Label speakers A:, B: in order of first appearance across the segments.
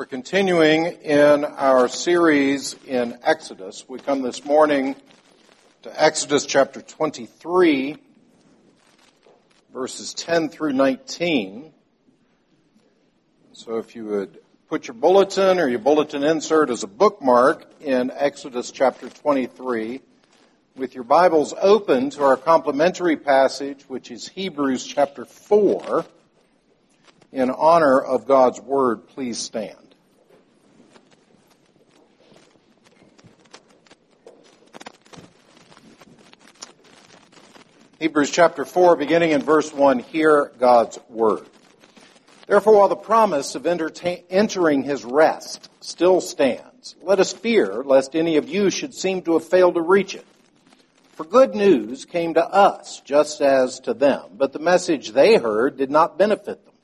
A: We're continuing in our series in Exodus. We come this morning to Exodus chapter 23, verses 10 through 19. So if you would put your bulletin or your bulletin insert as a bookmark in Exodus chapter 23, with your Bibles open to our complementary passage, which is Hebrews chapter 4. In honor of God's Word, please stand. Hebrews chapter 4, beginning in verse 1, hear God's word. Therefore, while the promise of entering his rest still stands, let us fear lest any of you should seem to have failed to reach it. For good news came to us, just as to them, but the message they heard did not benefit them,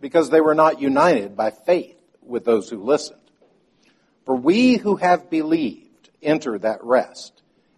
A: because they were not united by faith with those who listened. For we who have believed enter that rest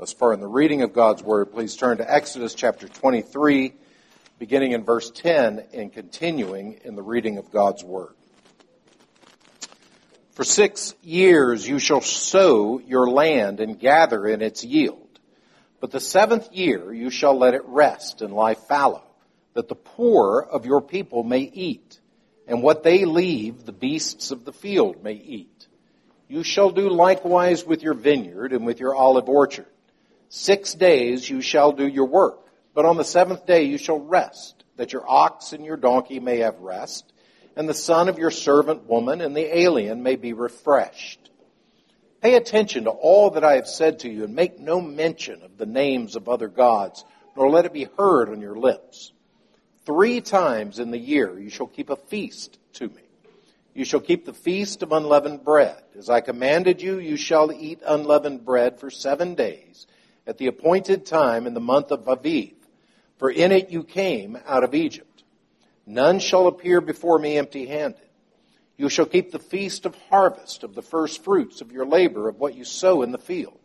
A: Thus far in the reading of God's Word, please turn to Exodus chapter 23, beginning in verse 10 and continuing in the reading of God's Word. For six years you shall sow your land and gather in its yield. But the seventh year you shall let it rest and lie fallow, that the poor of your people may eat, and what they leave the beasts of the field may eat. You shall do likewise with your vineyard and with your olive orchard. Six days you shall do your work, but on the seventh day you shall rest, that your ox and your donkey may have rest, and the son of your servant woman and the alien may be refreshed. Pay attention to all that I have said to you, and make no mention of the names of other gods, nor let it be heard on your lips. Three times in the year you shall keep a feast to me. You shall keep the feast of unleavened bread. As I commanded you, you shall eat unleavened bread for seven days at the appointed time in the month of Aviv, for in it you came out of Egypt. None shall appear before me empty handed. You shall keep the feast of harvest of the first fruits of your labor of what you sow in the field.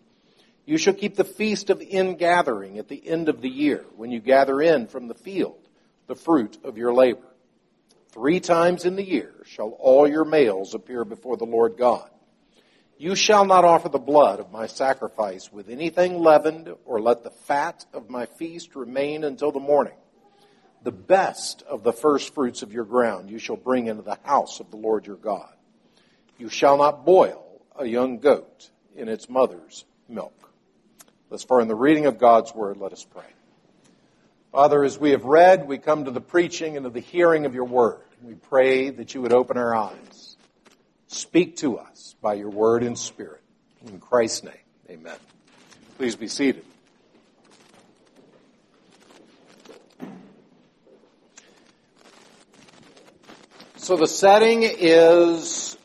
A: You shall keep the feast of ingathering at the end of the year, when you gather in from the field the fruit of your labor. Three times in the year shall all your males appear before the Lord God. You shall not offer the blood of my sacrifice with anything leavened, or let the fat of my feast remain until the morning. The best of the first fruits of your ground you shall bring into the house of the Lord your God. You shall not boil a young goat in its mother's milk. Thus far in the reading of God's word, let us pray. Father, as we have read, we come to the preaching and to the hearing of your word. We pray that you would open our eyes Speak to us by your word and spirit. In Christ's name, amen. Please be seated. So the setting is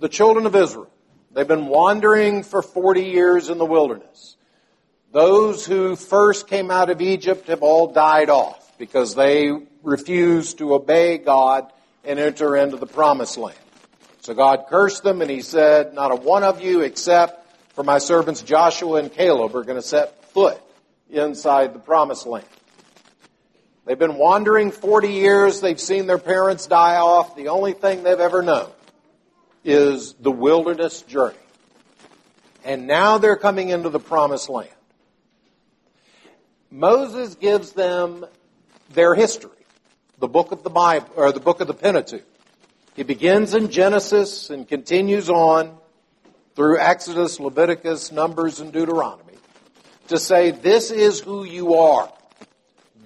A: the children of Israel. They've been wandering for 40 years in the wilderness. Those who first came out of Egypt have all died off because they refused to obey God and enter into the promised land. So God cursed them and he said, not a one of you except for my servants Joshua and Caleb are going to set foot inside the promised land. They've been wandering 40 years. They've seen their parents die off. The only thing they've ever known is the wilderness journey. And now they're coming into the promised land. Moses gives them their history, the book of the Bible, or the book of the Pentateuch. He begins in Genesis and continues on through Exodus, Leviticus, Numbers, and Deuteronomy to say, this is who you are.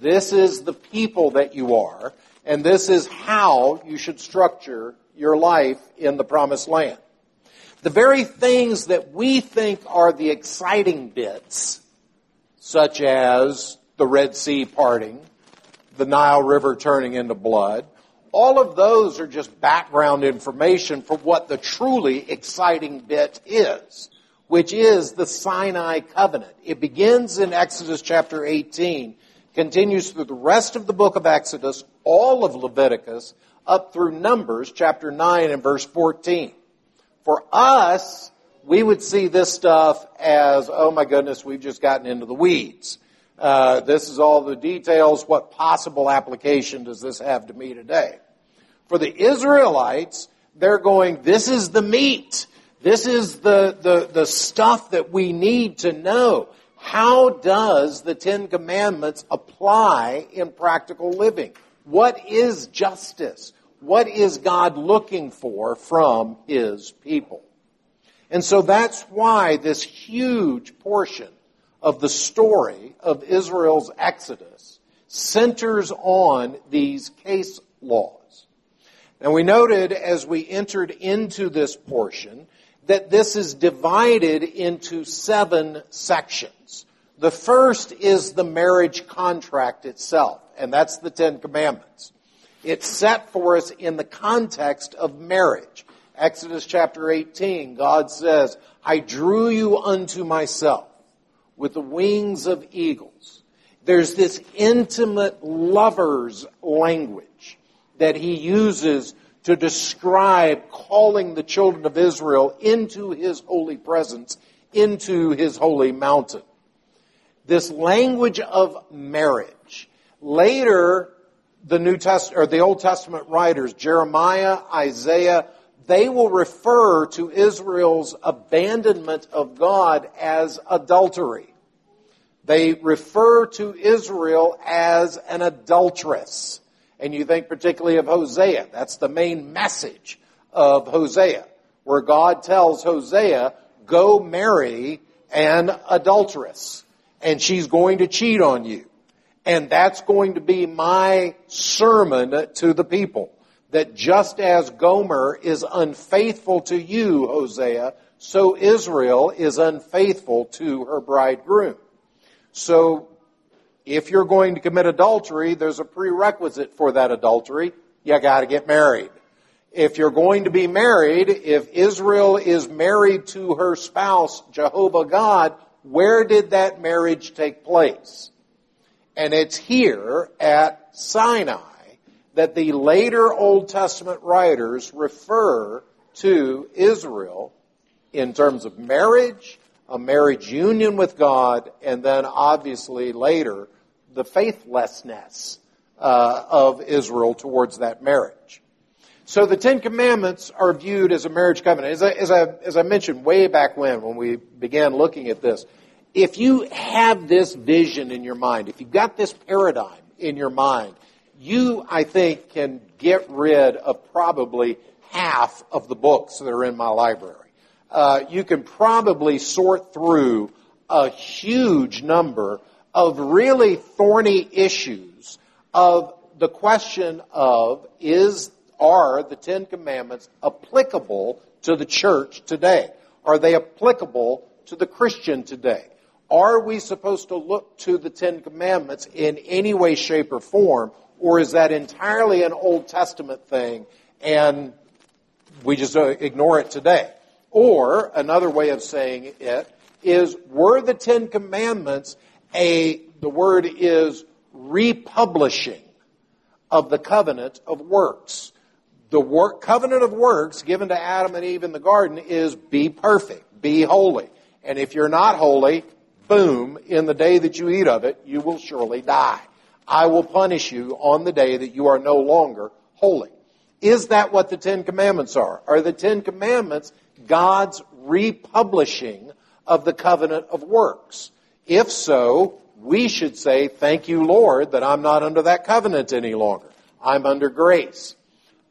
A: This is the people that you are, and this is how you should structure your life in the promised land. The very things that we think are the exciting bits, such as the Red Sea parting, the Nile River turning into blood, all of those are just background information for what the truly exciting bit is, which is the Sinai covenant. It begins in Exodus chapter 18, continues through the rest of the book of Exodus, all of Leviticus, up through Numbers chapter 9 and verse 14. For us, we would see this stuff as, oh my goodness, we've just gotten into the weeds. Uh, this is all the details. What possible application does this have to me today? For the Israelites, they're going, this is the meat. This is the, the, the stuff that we need to know. How does the Ten Commandments apply in practical living? What is justice? What is God looking for from His people? And so that's why this huge portion of the story of Israel's Exodus centers on these case laws. And we noted as we entered into this portion that this is divided into seven sections. The first is the marriage contract itself, and that's the Ten Commandments. It's set for us in the context of marriage. Exodus chapter 18, God says, I drew you unto myself with the wings of eagles. There's this intimate lover's language that he uses to describe calling the children of Israel into his holy presence, into his holy mountain. This language of marriage. Later, the New Testament or the Old Testament writers, Jeremiah, Isaiah, they will refer to Israel's abandonment of God as adultery. They refer to Israel as an adulteress. And you think particularly of Hosea. That's the main message of Hosea, where God tells Hosea, go marry an adulteress, and she's going to cheat on you. And that's going to be my sermon to the people. That just as Gomer is unfaithful to you, Hosea, so Israel is unfaithful to her bridegroom. So if you're going to commit adultery, there's a prerequisite for that adultery. You gotta get married. If you're going to be married, if Israel is married to her spouse, Jehovah God, where did that marriage take place? And it's here at Sinai that the later Old Testament writers refer to Israel in terms of marriage, a marriage union with God, and then obviously later the faithlessness uh, of Israel towards that marriage. So the Ten Commandments are viewed as a marriage covenant. As I, as I, as I mentioned way back when, when we began looking at this, if you have this vision in your mind, if you've got this paradigm in your mind, you, I think, can get rid of probably half of the books that are in my library. Uh, you can probably sort through a huge number of really thorny issues of the question of is are the Ten Commandments applicable to the church today? Are they applicable to the Christian today? Are we supposed to look to the Ten Commandments in any way, shape, or form, or is that entirely an Old Testament thing and we just uh, ignore it today? Or another way of saying it is, were the Ten Commandments a, the word is republishing of the covenant of works. The work, covenant of works given to Adam and Eve in the garden is be perfect, be holy. And if you're not holy, boom, in the day that you eat of it, you will surely die. I will punish you on the day that you are no longer holy. Is that what the Ten Commandments are? Are the Ten Commandments God's republishing of the covenant of works? If so, we should say, Thank you, Lord, that I'm not under that covenant any longer. I'm under grace.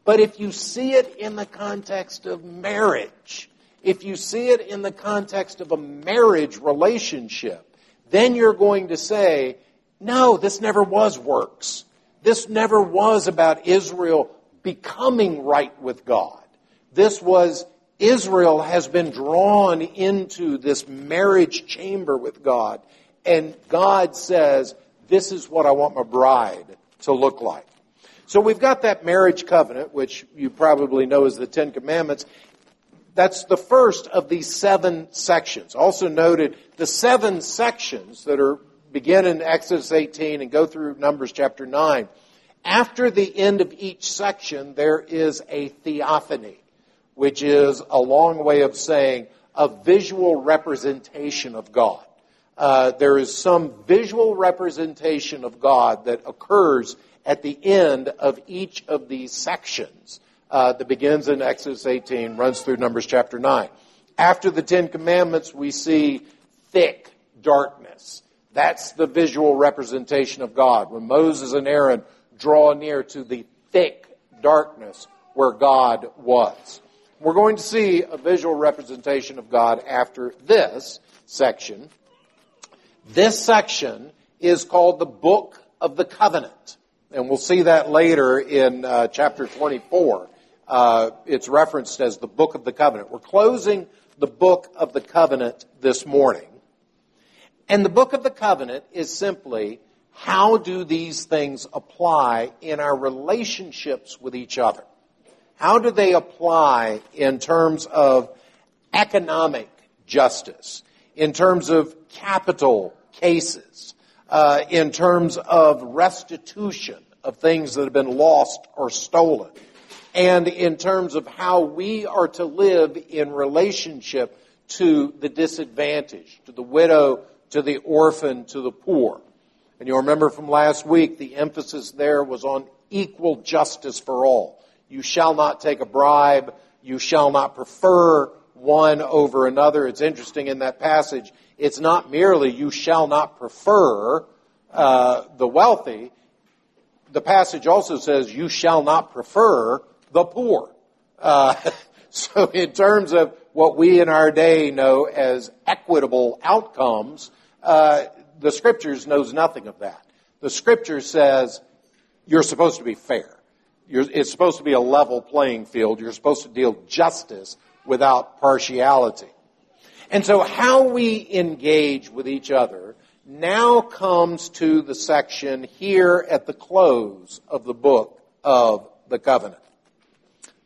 A: But if you see it in the context of marriage, if you see it in the context of a marriage relationship, then you're going to say, no, this never was works. This never was about Israel becoming right with God. This was Israel has been drawn into this marriage chamber with God. And God says, this is what I want my bride to look like. So we've got that marriage covenant, which you probably know as the Ten Commandments. That's the first of these seven sections. Also noted the seven sections that are begin in Exodus 18 and go through Numbers chapter 9. After the end of each section, there is a theophany, which is a long way of saying a visual representation of God. Uh, there is some visual representation of God that occurs at the end of each of these sections uh, that begins in Exodus 18, runs through Numbers chapter 9. After the Ten Commandments, we see thick darkness. That's the visual representation of God. When Moses and Aaron draw near to the thick darkness where God was. We're going to see a visual representation of God after this section. This section is called the Book of the Covenant. And we'll see that later in uh, chapter 24. Uh, it's referenced as the Book of the Covenant. We're closing the Book of the Covenant this morning. And the Book of the Covenant is simply how do these things apply in our relationships with each other? How do they apply in terms of economic justice, in terms of capital cases, uh, in terms of restitution of things that have been lost or stolen, and in terms of how we are to live in relationship to the disadvantaged, to the widow, to the orphan, to the poor. And you'll remember from last week, the emphasis there was on equal justice for all. You shall not take a bribe. You shall not prefer one over another. It's interesting in that passage, it's not merely you shall not prefer uh, the wealthy. The passage also says you shall not prefer the poor. Uh, so in terms of what we in our day know as equitable outcomes, uh, the scriptures knows nothing of that. The scripture says you're supposed to be fair. You're, it's supposed to be a level playing field. You're supposed to deal justice without partiality. And so how we engage with each other now comes to the section here at the close of the book of the covenant.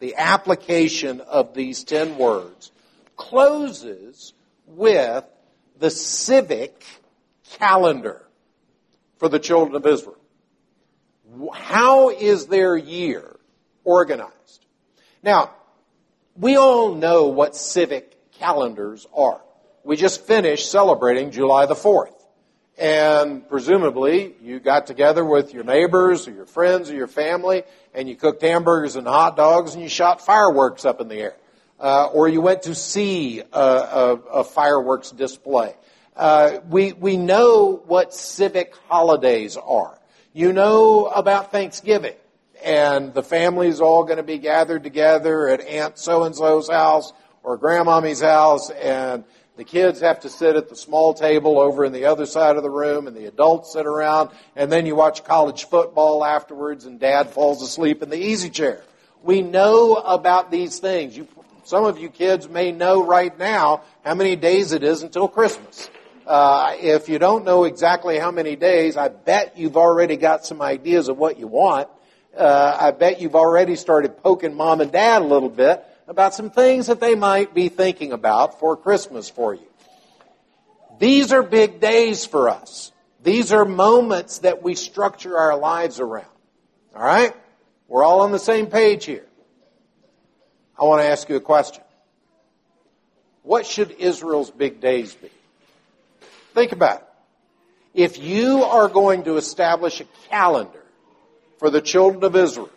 A: The application of these ten words closes with the civic calendar for the children of Israel. How is their year organized? Now, we all know what civic calendars are. We just finished celebrating July the 4th. And presumably, you got together with your neighbors or your friends or your family, and you cooked hamburgers and hot dogs, and you shot fireworks up in the air. Uh, or you went to see a, a, a fireworks display. Uh, we, we know what civic holidays are. You know about Thanksgiving, and the family's all going to be gathered together at Aunt so and so's house or Grandmommy's house, and the kids have to sit at the small table over in the other side of the room, and the adults sit around, and then you watch college football afterwards, and dad falls asleep in the easy chair. We know about these things. You, some of you kids may know right now how many days it is until Christmas. Uh, if you don't know exactly how many days, I bet you've already got some ideas of what you want. Uh, I bet you've already started poking mom and dad a little bit about some things that they might be thinking about for Christmas for you. These are big days for us. These are moments that we structure our lives around. All right? We're all on the same page here. I want to ask you a question. What should Israel's big days be? Think about it. If you are going to establish a calendar for the children of Israel,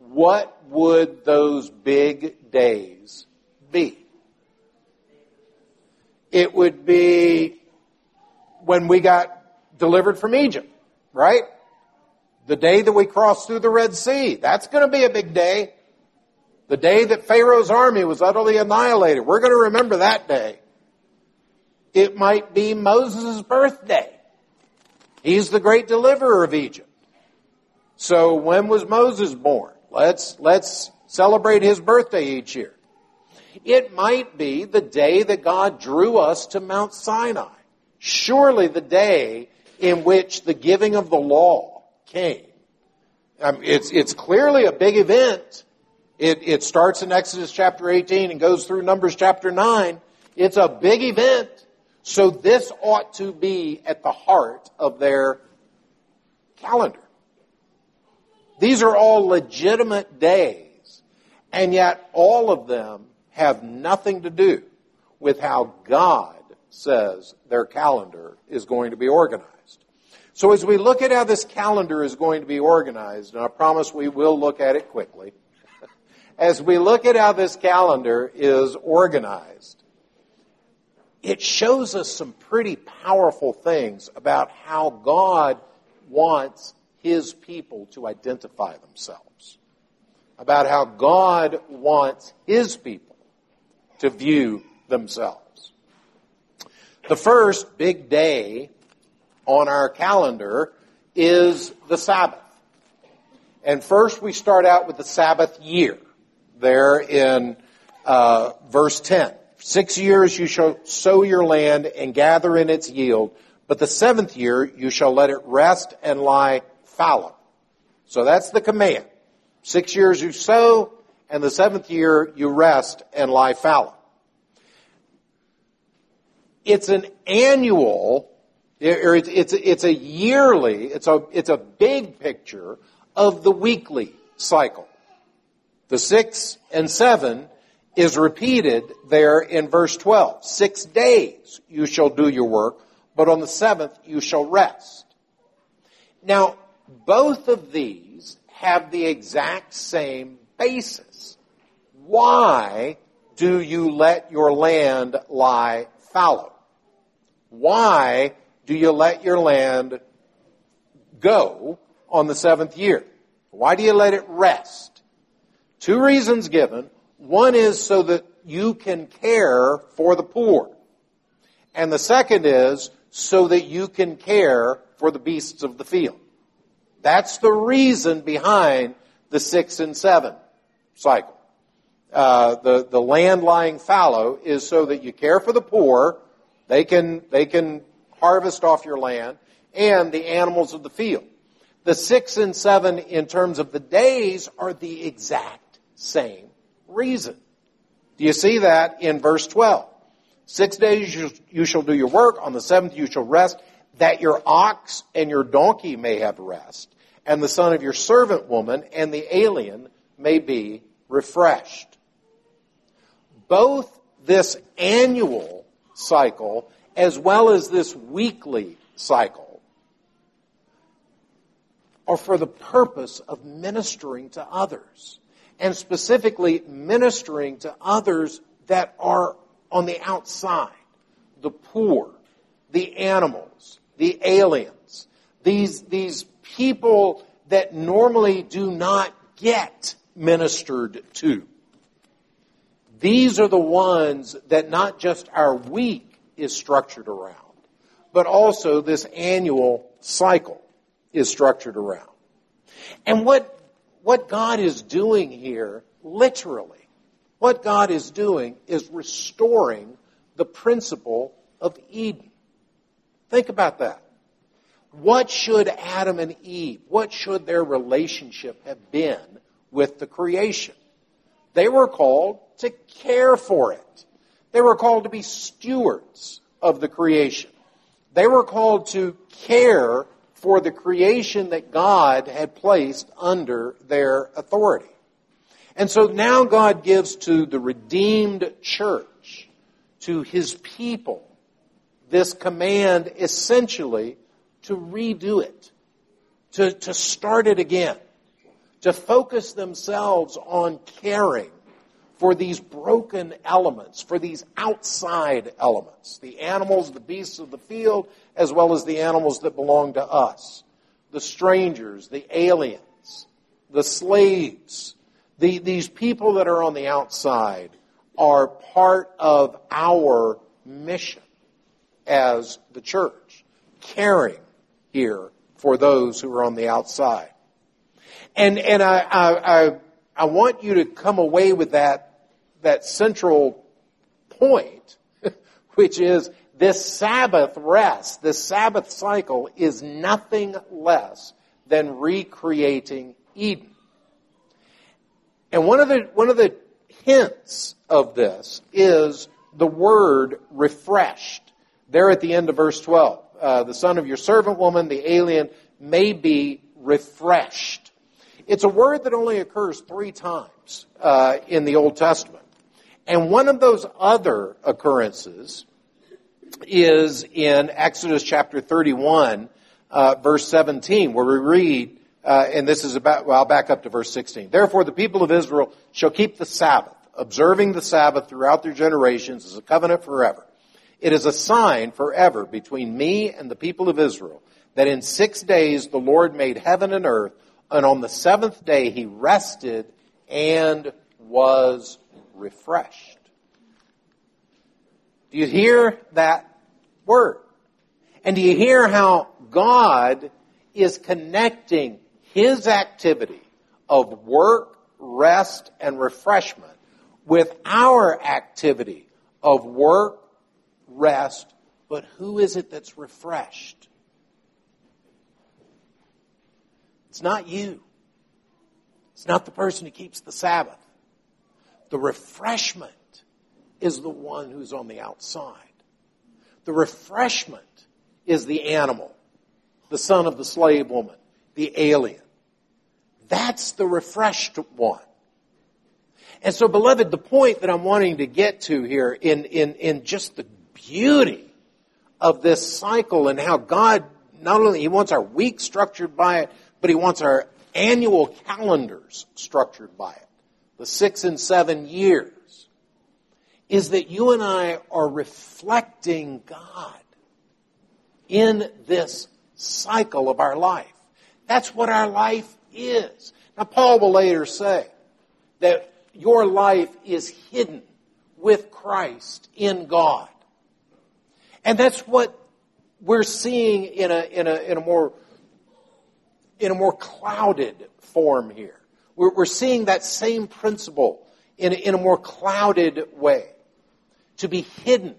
A: what would those big days be? It would be when we got delivered from Egypt, right? The day that we crossed through the Red Sea. That's going to be a big day. The day that Pharaoh's army was utterly annihilated. We're going to remember that day. It might be Moses' birthday. He's the great deliverer of Egypt. So when was Moses born? Let's, let's celebrate his birthday each year. It might be the day that God drew us to Mount Sinai. Surely the day in which the giving of the law came. Um, it's, it's clearly a big event. It, it starts in Exodus chapter 18 and goes through Numbers chapter 9. It's a big event. So this ought to be at the heart of their calendar. These are all legitimate days, and yet all of them have nothing to do with how God says their calendar is going to be organized. So as we look at how this calendar is going to be organized, and I promise we will look at it quickly, as we look at how this calendar is organized, it shows us some pretty powerful things about how God wants his people to identify themselves. About how God wants his people to view themselves. The first big day on our calendar is the Sabbath. And first we start out with the Sabbath year there in uh, verse 10. Six years you shall sow your land and gather in its yield, but the seventh year you shall let it rest and lie fallow. So that's the command. Six years you sow, and the seventh year you rest and lie fallow. It's an annual, or it's, it's, a yearly, it's a, it's a big picture of the weekly cycle. The six and seven is repeated there in verse 12. Six days you shall do your work, but on the seventh you shall rest. Now, both of these have the exact same basis. Why do you let your land lie fallow? Why do you let your land go on the seventh year? Why do you let it rest? Two reasons given. One is so that you can care for the poor. And the second is so that you can care for the beasts of the field. That's the reason behind the six and seven cycle. Uh, the, the land lying fallow is so that you care for the poor, they can, they can harvest off your land, and the animals of the field. The six and seven in terms of the days are the exact same reason. Do you see that in verse 12? Six days you shall do your work, on the seventh you shall rest, that your ox and your donkey may have rest, and the son of your servant woman and the alien may be refreshed. Both this annual cycle as well as this weekly cycle are for the purpose of ministering to others and specifically ministering to others that are on the outside the poor, the animals, the aliens, these, these people that normally do not get ministered to. These are the ones that not just our week is structured around, but also this annual cycle is structured around. And what what God is doing here, literally, what God is doing is restoring the principle of Eden. Think about that. What should Adam and Eve, what should their relationship have been with the creation? They were called to care for it. They were called to be stewards of the creation. They were called to care for the creation that God had placed under their authority. And so now God gives to the redeemed church, to his people, this command essentially to redo it, to, to start it again, to focus themselves on caring for these broken elements, for these outside elements, the animals, the beasts of the field, as well as the animals that belong to us. The strangers, the aliens, the slaves, The, these people that are on the outside are part of our mission as the church, caring here for those who are on the outside. And, and I, I, I, I want you to come away with that, that central point, which is this Sabbath rest, this Sabbath cycle is nothing less than recreating Eden. And one of the, one of the hints of this is the word refreshed. There at the end of verse 12. Uh, the son of your servant woman, the alien, may be refreshed. It's a word that only occurs three times uh, in the Old Testament. And one of those other occurrences is in Exodus chapter 31, uh, verse 17, where we read, uh, and this is about, well, I'll back up to verse 16. Therefore, the people of Israel shall keep the Sabbath, observing the Sabbath throughout their generations as a covenant forever. It is a sign forever between me and the people of Israel that in six days the Lord made heaven and earth, and on the seventh day he rested and was refreshed. Do you hear that word? And do you hear how God is connecting his activity of work, rest, and refreshment with our activity of work, rest, but who is it that's refreshed? It's not you. It's not the person who keeps the Sabbath. The refreshment is the one who's on the outside. The refreshment is the animal, the son of the slave woman, the alien. That's the refreshed one. And so, beloved, the point that I'm wanting to get to here in, in, in just the beauty of this cycle and how God not only He wants our week structured by it, but He wants our annual calendars structured by it. The six and seven years is that you and I are reflecting God in this cycle of our life. That's what our life is. Now, Paul will later say that your life is hidden with Christ in God. And that's what we're seeing in a, in a, in a more, in a more clouded form here. We're, we're seeing that same principle in in a more clouded way to be hidden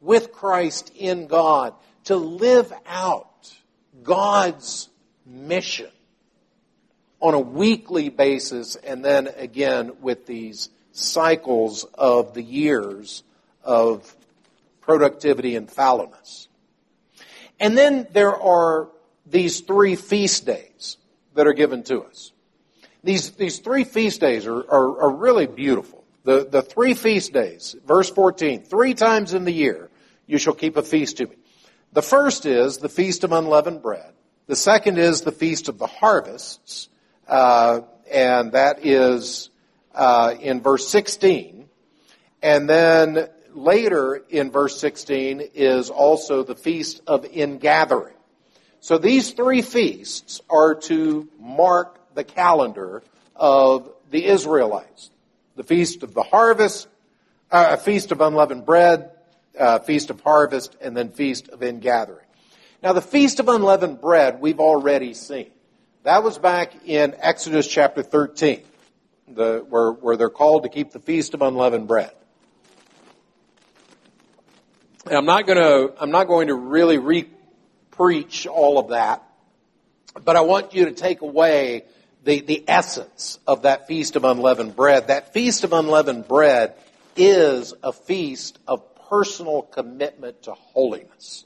A: with Christ in God, to live out God's mission on a weekly basis, and then again with these cycles of the years of productivity and fallowness. And then there are these three feast days that are given to us. These, these three feast days are, are, are really beautiful. The, the three feast days, verse 14, three times in the year you shall keep a feast to me. The first is the feast of unleavened bread. The second is the feast of the harvests, uh, and that is uh, in verse 16. And then later in verse 16 is also the feast of ingathering. So these three feasts are to mark the calendar of the Israelites the Feast of the Harvest, uh, a Feast of Unleavened Bread, uh, Feast of Harvest, and then Feast of Ingathering. Now, the Feast of Unleavened Bread we've already seen. That was back in Exodus chapter 13, the, where, where they're called to keep the Feast of Unleavened Bread. And I'm not going to, I'm not going to really re-preach all of that, but I want you to take away the, the essence of that feast of unleavened bread. That feast of unleavened bread is a feast of personal commitment to holiness.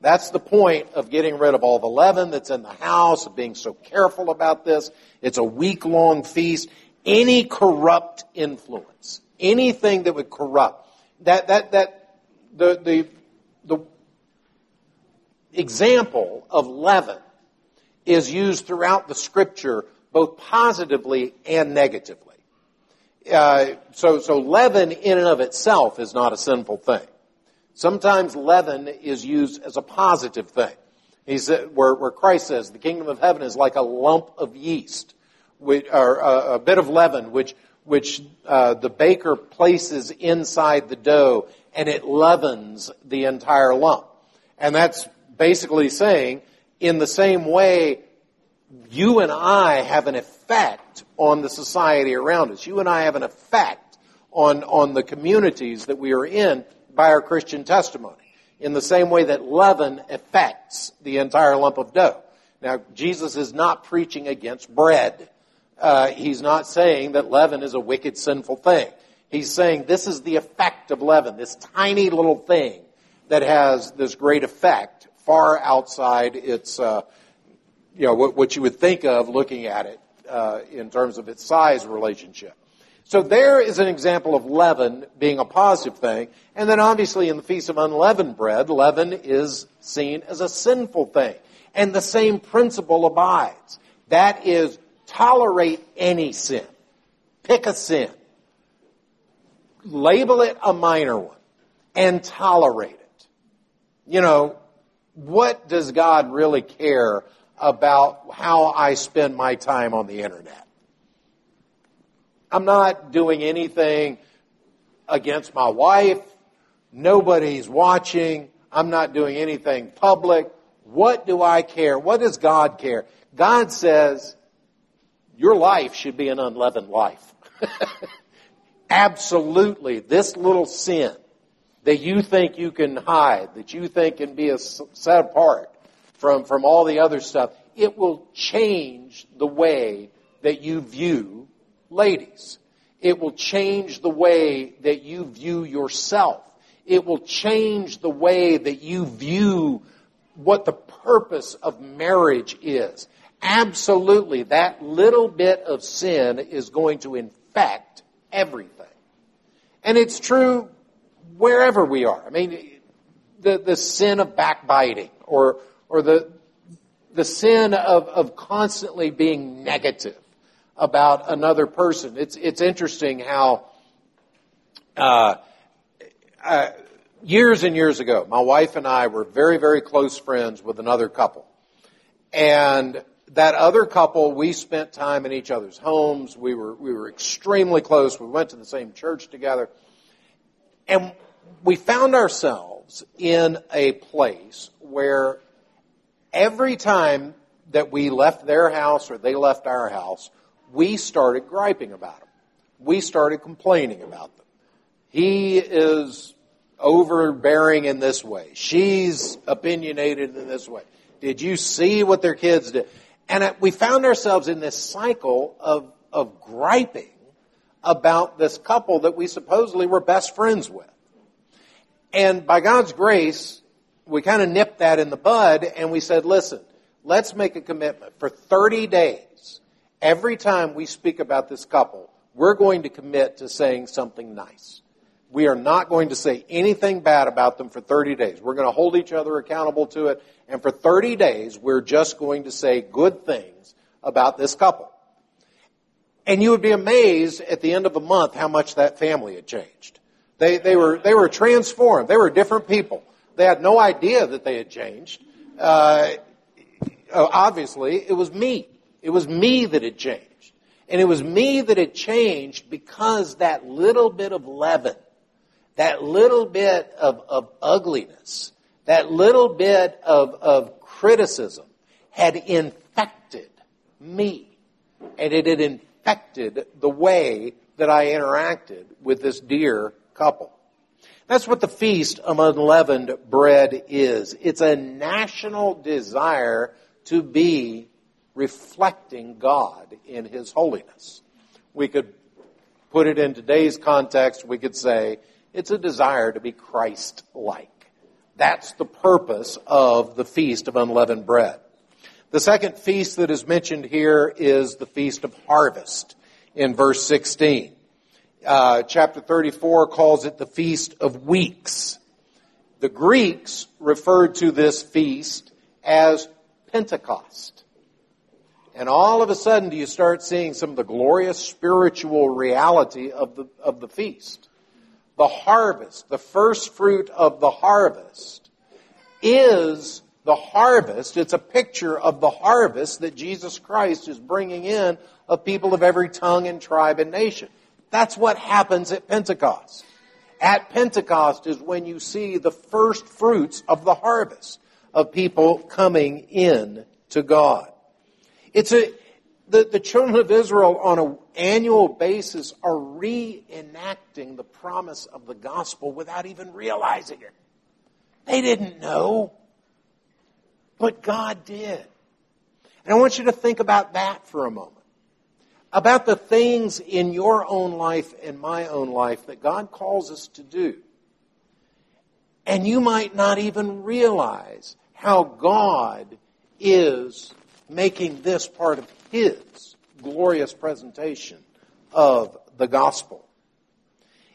A: That's the point of getting rid of all the leaven that's in the house, of being so careful about this. It's a week long feast. Any corrupt influence, anything that would corrupt, that, that, that, the, the, the example of leaven is used throughout the scripture both positively and negatively. Uh, so, so leaven in and of itself is not a sinful thing. Sometimes leaven is used as a positive thing. He where, where Christ says, the kingdom of heaven is like a lump of yeast, which, or a, a bit of leaven, which which uh, the baker places inside the dough, and it leavens the entire lump. And that's basically saying, in the same way, you and I have an effect on the society around us. You and I have an effect on, on the communities that we are in by our Christian testimony. In the same way that leaven affects the entire lump of dough. Now, Jesus is not preaching against bread. Uh, he's not saying that leaven is a wicked, sinful thing. He's saying this is the effect of leaven, this tiny little thing that has this great effect far outside its, uh, you know, what, what, you would think of looking at it uh, in terms of its size relationship. So there is an example of leaven being a positive thing. And then obviously in the Feast of Unleavened Bread, leaven is seen as a sinful thing. And the same principle abides. That is, tolerate any sin. Pick a sin. Label it a minor one. And tolerate it. You know, what does God really care about how I spend my time on the internet? I'm not doing anything against my wife. Nobody's watching. I'm not doing anything public. What do I care? What does God care? God says your life should be an unleavened life. Absolutely. This little sin that you think you can hide, that you think can be set apart from, from all the other stuff, it will change the way that you view ladies. It will change the way that you view yourself. It will change the way that you view what the purpose of marriage is. Absolutely, that little bit of sin is going to infect everything. And it's true wherever we are. I mean, the, the sin of backbiting or, or the, the sin of, of constantly being negative about another person. It's, it's interesting how, uh, uh, years and years ago, my wife and I were very, very close friends with another couple. And that other couple, we spent time in each other's homes. We were, we were extremely close. We went to the same church together. And we found ourselves in a place where every time that we left their house or they left our house, we started griping about them. We started complaining about them. He is overbearing in this way. She's opinionated in this way. Did you see what their kids did? And uh, we found ourselves in this cycle of, of griping about this couple that we supposedly were best friends with. And by God's grace, we kind of nipped that in the bud and we said, listen, let's make a commitment. For 30 days, every time we speak about this couple, we're going to commit to saying something nice. We are not going to say anything bad about them for 30 days. We're going to hold each other accountable to it. And for 30 days, we're just going to say good things about this couple. And you would be amazed at the end of a month how much that family had changed. They, they, were, they were transformed. They were different people. They had no idea that they had changed. Uh, obviously, it was me. It was me that had changed. And it was me that had changed because that little bit of leaven, that little bit of, of ugliness, that little bit of, of criticism had infected me. And it had infected the way that I interacted with this dear couple. That's what the Feast of Unleavened Bread is. It's a national desire to be reflecting God in His holiness. We could put it in today's context, we could say it's a desire to be Christ-like. That's the purpose of the Feast of Unleavened Bread. The second feast that is mentioned here is the Feast of Harvest in verse 16 uh, chapter 34 calls it the Feast of Weeks. The Greeks referred to this feast as Pentecost. And all of a sudden, do you start seeing some of the glorious spiritual reality of the, of the feast? The harvest, the first fruit of the harvest, is the harvest. It's a picture of the harvest that Jesus Christ is bringing in of people of every tongue and tribe and nation. That's what happens at Pentecost. At Pentecost is when you see the first fruits of the harvest of people coming in to God. It's a, the, the children of Israel on an annual basis are reenacting the promise of the gospel without even realizing it. They didn't know. But God did. And I want you to think about that for a moment. About the things in your own life and my own life that God calls us to do. And you might not even realize how God is making this part of His glorious presentation of the gospel.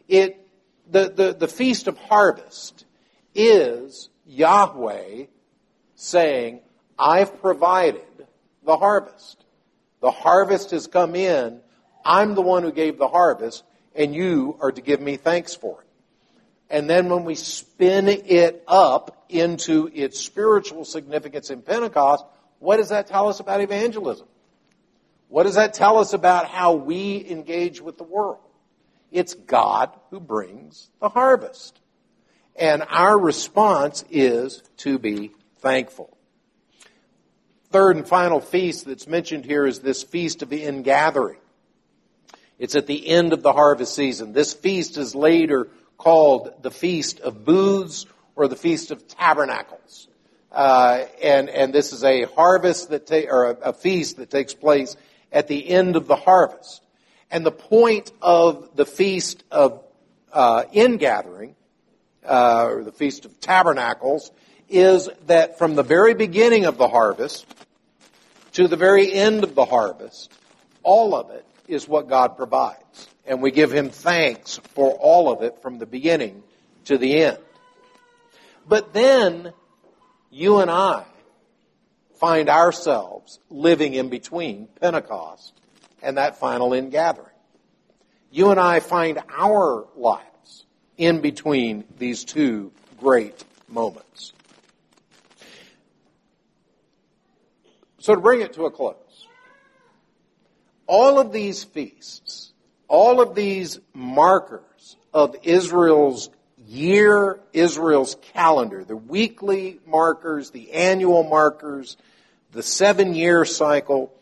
A: It, the, the, the Feast of Harvest is Yahweh saying, I've provided the harvest. The harvest has come in. I'm the one who gave the harvest, and you are to give me thanks for it. And then when we spin it up into its spiritual significance in Pentecost, what does that tell us about evangelism? What does that tell us about how we engage with the world? It's God who brings the harvest. And our response is to be thankful. Third and final feast that's mentioned here is this feast of the ingathering. It's at the end of the harvest season. This feast is later called the Feast of Booths or the Feast of Tabernacles. Uh, and, and this is a harvest that ta- or a, a feast that takes place at the end of the harvest. And the point of the Feast of uh, Ingathering, uh, or the Feast of Tabernacles, is that from the very beginning of the harvest to the very end of the harvest, all of it is what God provides. And we give Him thanks for all of it from the beginning to the end. But then, you and I find ourselves living in between Pentecost and that final ingathering. You and I find our lives in between these two great moments. So to bring it to a close, all of these feasts, all of these markers of Israel's year, Israel's calendar, the weekly markers, the annual markers, the seven year cycle,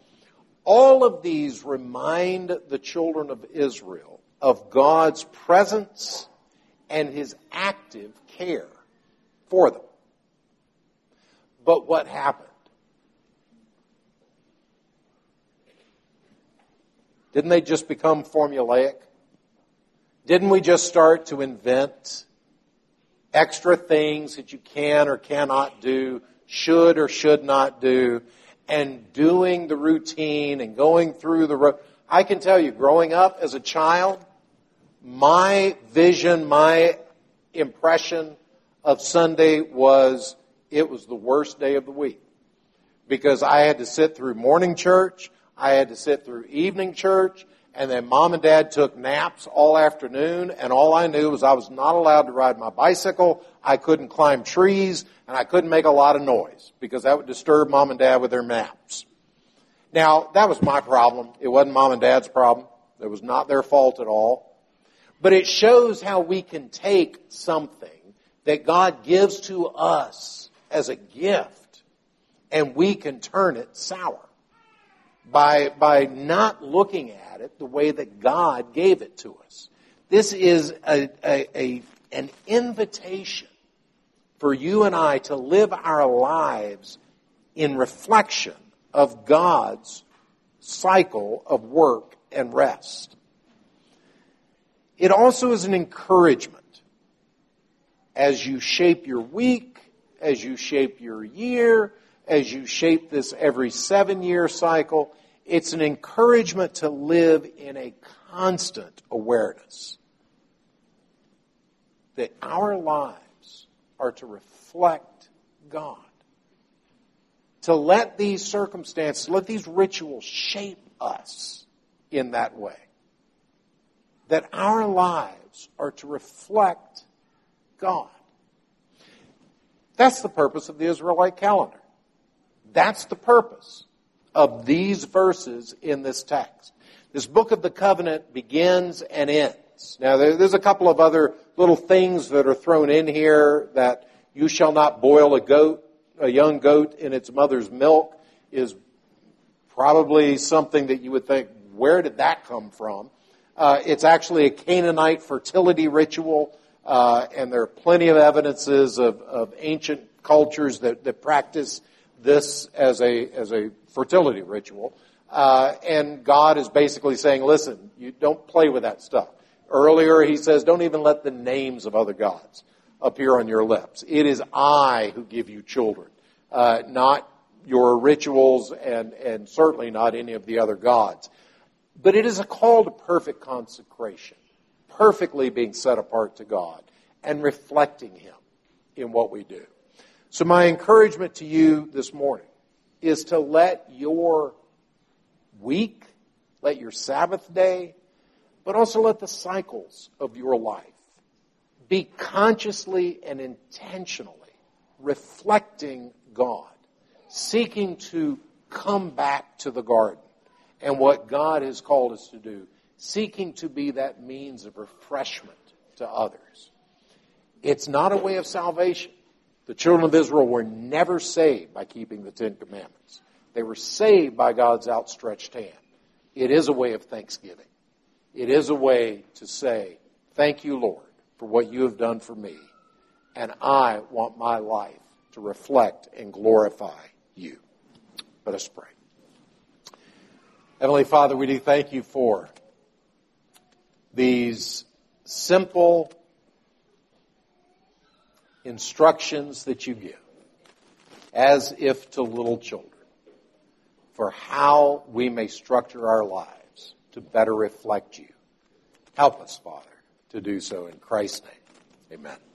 A: all of these remind the children of Israel of God's presence and his active care for them. But what happened? Didn't they just become formulaic? Didn't we just start to invent extra things that you can or cannot do, should or should not do, and doing the routine and going through the ro- I can tell you, growing up as a child, my vision, my impression of Sunday was it was the worst day of the week because I had to sit through morning church, I had to sit through evening church, and then mom and dad took naps all afternoon, and all I knew was I was not allowed to ride my bicycle, I couldn't climb trees, and I couldn't make a lot of noise because that would disturb mom and dad with their naps. Now, that was my problem. It wasn't mom and dad's problem. It was not their fault at all. But it shows how we can take something that God gives to us as a gift and we can turn it sour by, by not looking at it the way that God gave it to us. This is a, a, a, an invitation for you and I to live our lives in reflection of God's cycle of work and rest. It also is an encouragement as you shape your week, as you shape your year, as you shape this every seven year cycle. It's an encouragement to live in a constant awareness that our lives are to reflect God. To let these circumstances, let these rituals shape us in that way. That our lives are to reflect God. That's the purpose of the Israelite calendar. That's the purpose of these verses in this text. This book of the covenant begins and ends. Now, there's a couple of other little things that are thrown in here that you shall not boil a goat, a young goat in its mother's milk is probably something that you would think, where did that come from? Uh, it's actually a Canaanite fertility ritual, uh, and there are plenty of evidences of, of ancient cultures that, that practice this as a, as a fertility ritual. Uh, and God is basically saying, listen, you don't play with that stuff. Earlier, he says, don't even let the names of other gods appear on your lips. It is I who give you children, uh, not your rituals and, and certainly not any of the other gods. But it is a call to perfect consecration, perfectly being set apart to God and reflecting Him in what we do. So my encouragement to you this morning is to let your week, let your Sabbath day, but also let the cycles of your life be consciously and intentionally reflecting God, seeking to come back to the garden and what God has called us to do, seeking to be that means of refreshment to others. It's not a way of salvation. The children of Israel were never saved by keeping the Ten Commandments. They were saved by God's outstretched hand. It is a way of thanksgiving. It is a way to say, Thank you, Lord, for what you have done for me. And I want my life to reflect and glorify you. Let us pray. Heavenly Father, we do thank you for these simple instructions that you give, as if to little children, for how we may structure our lives to better reflect you. Help us, Father, to do so in Christ's name. Amen.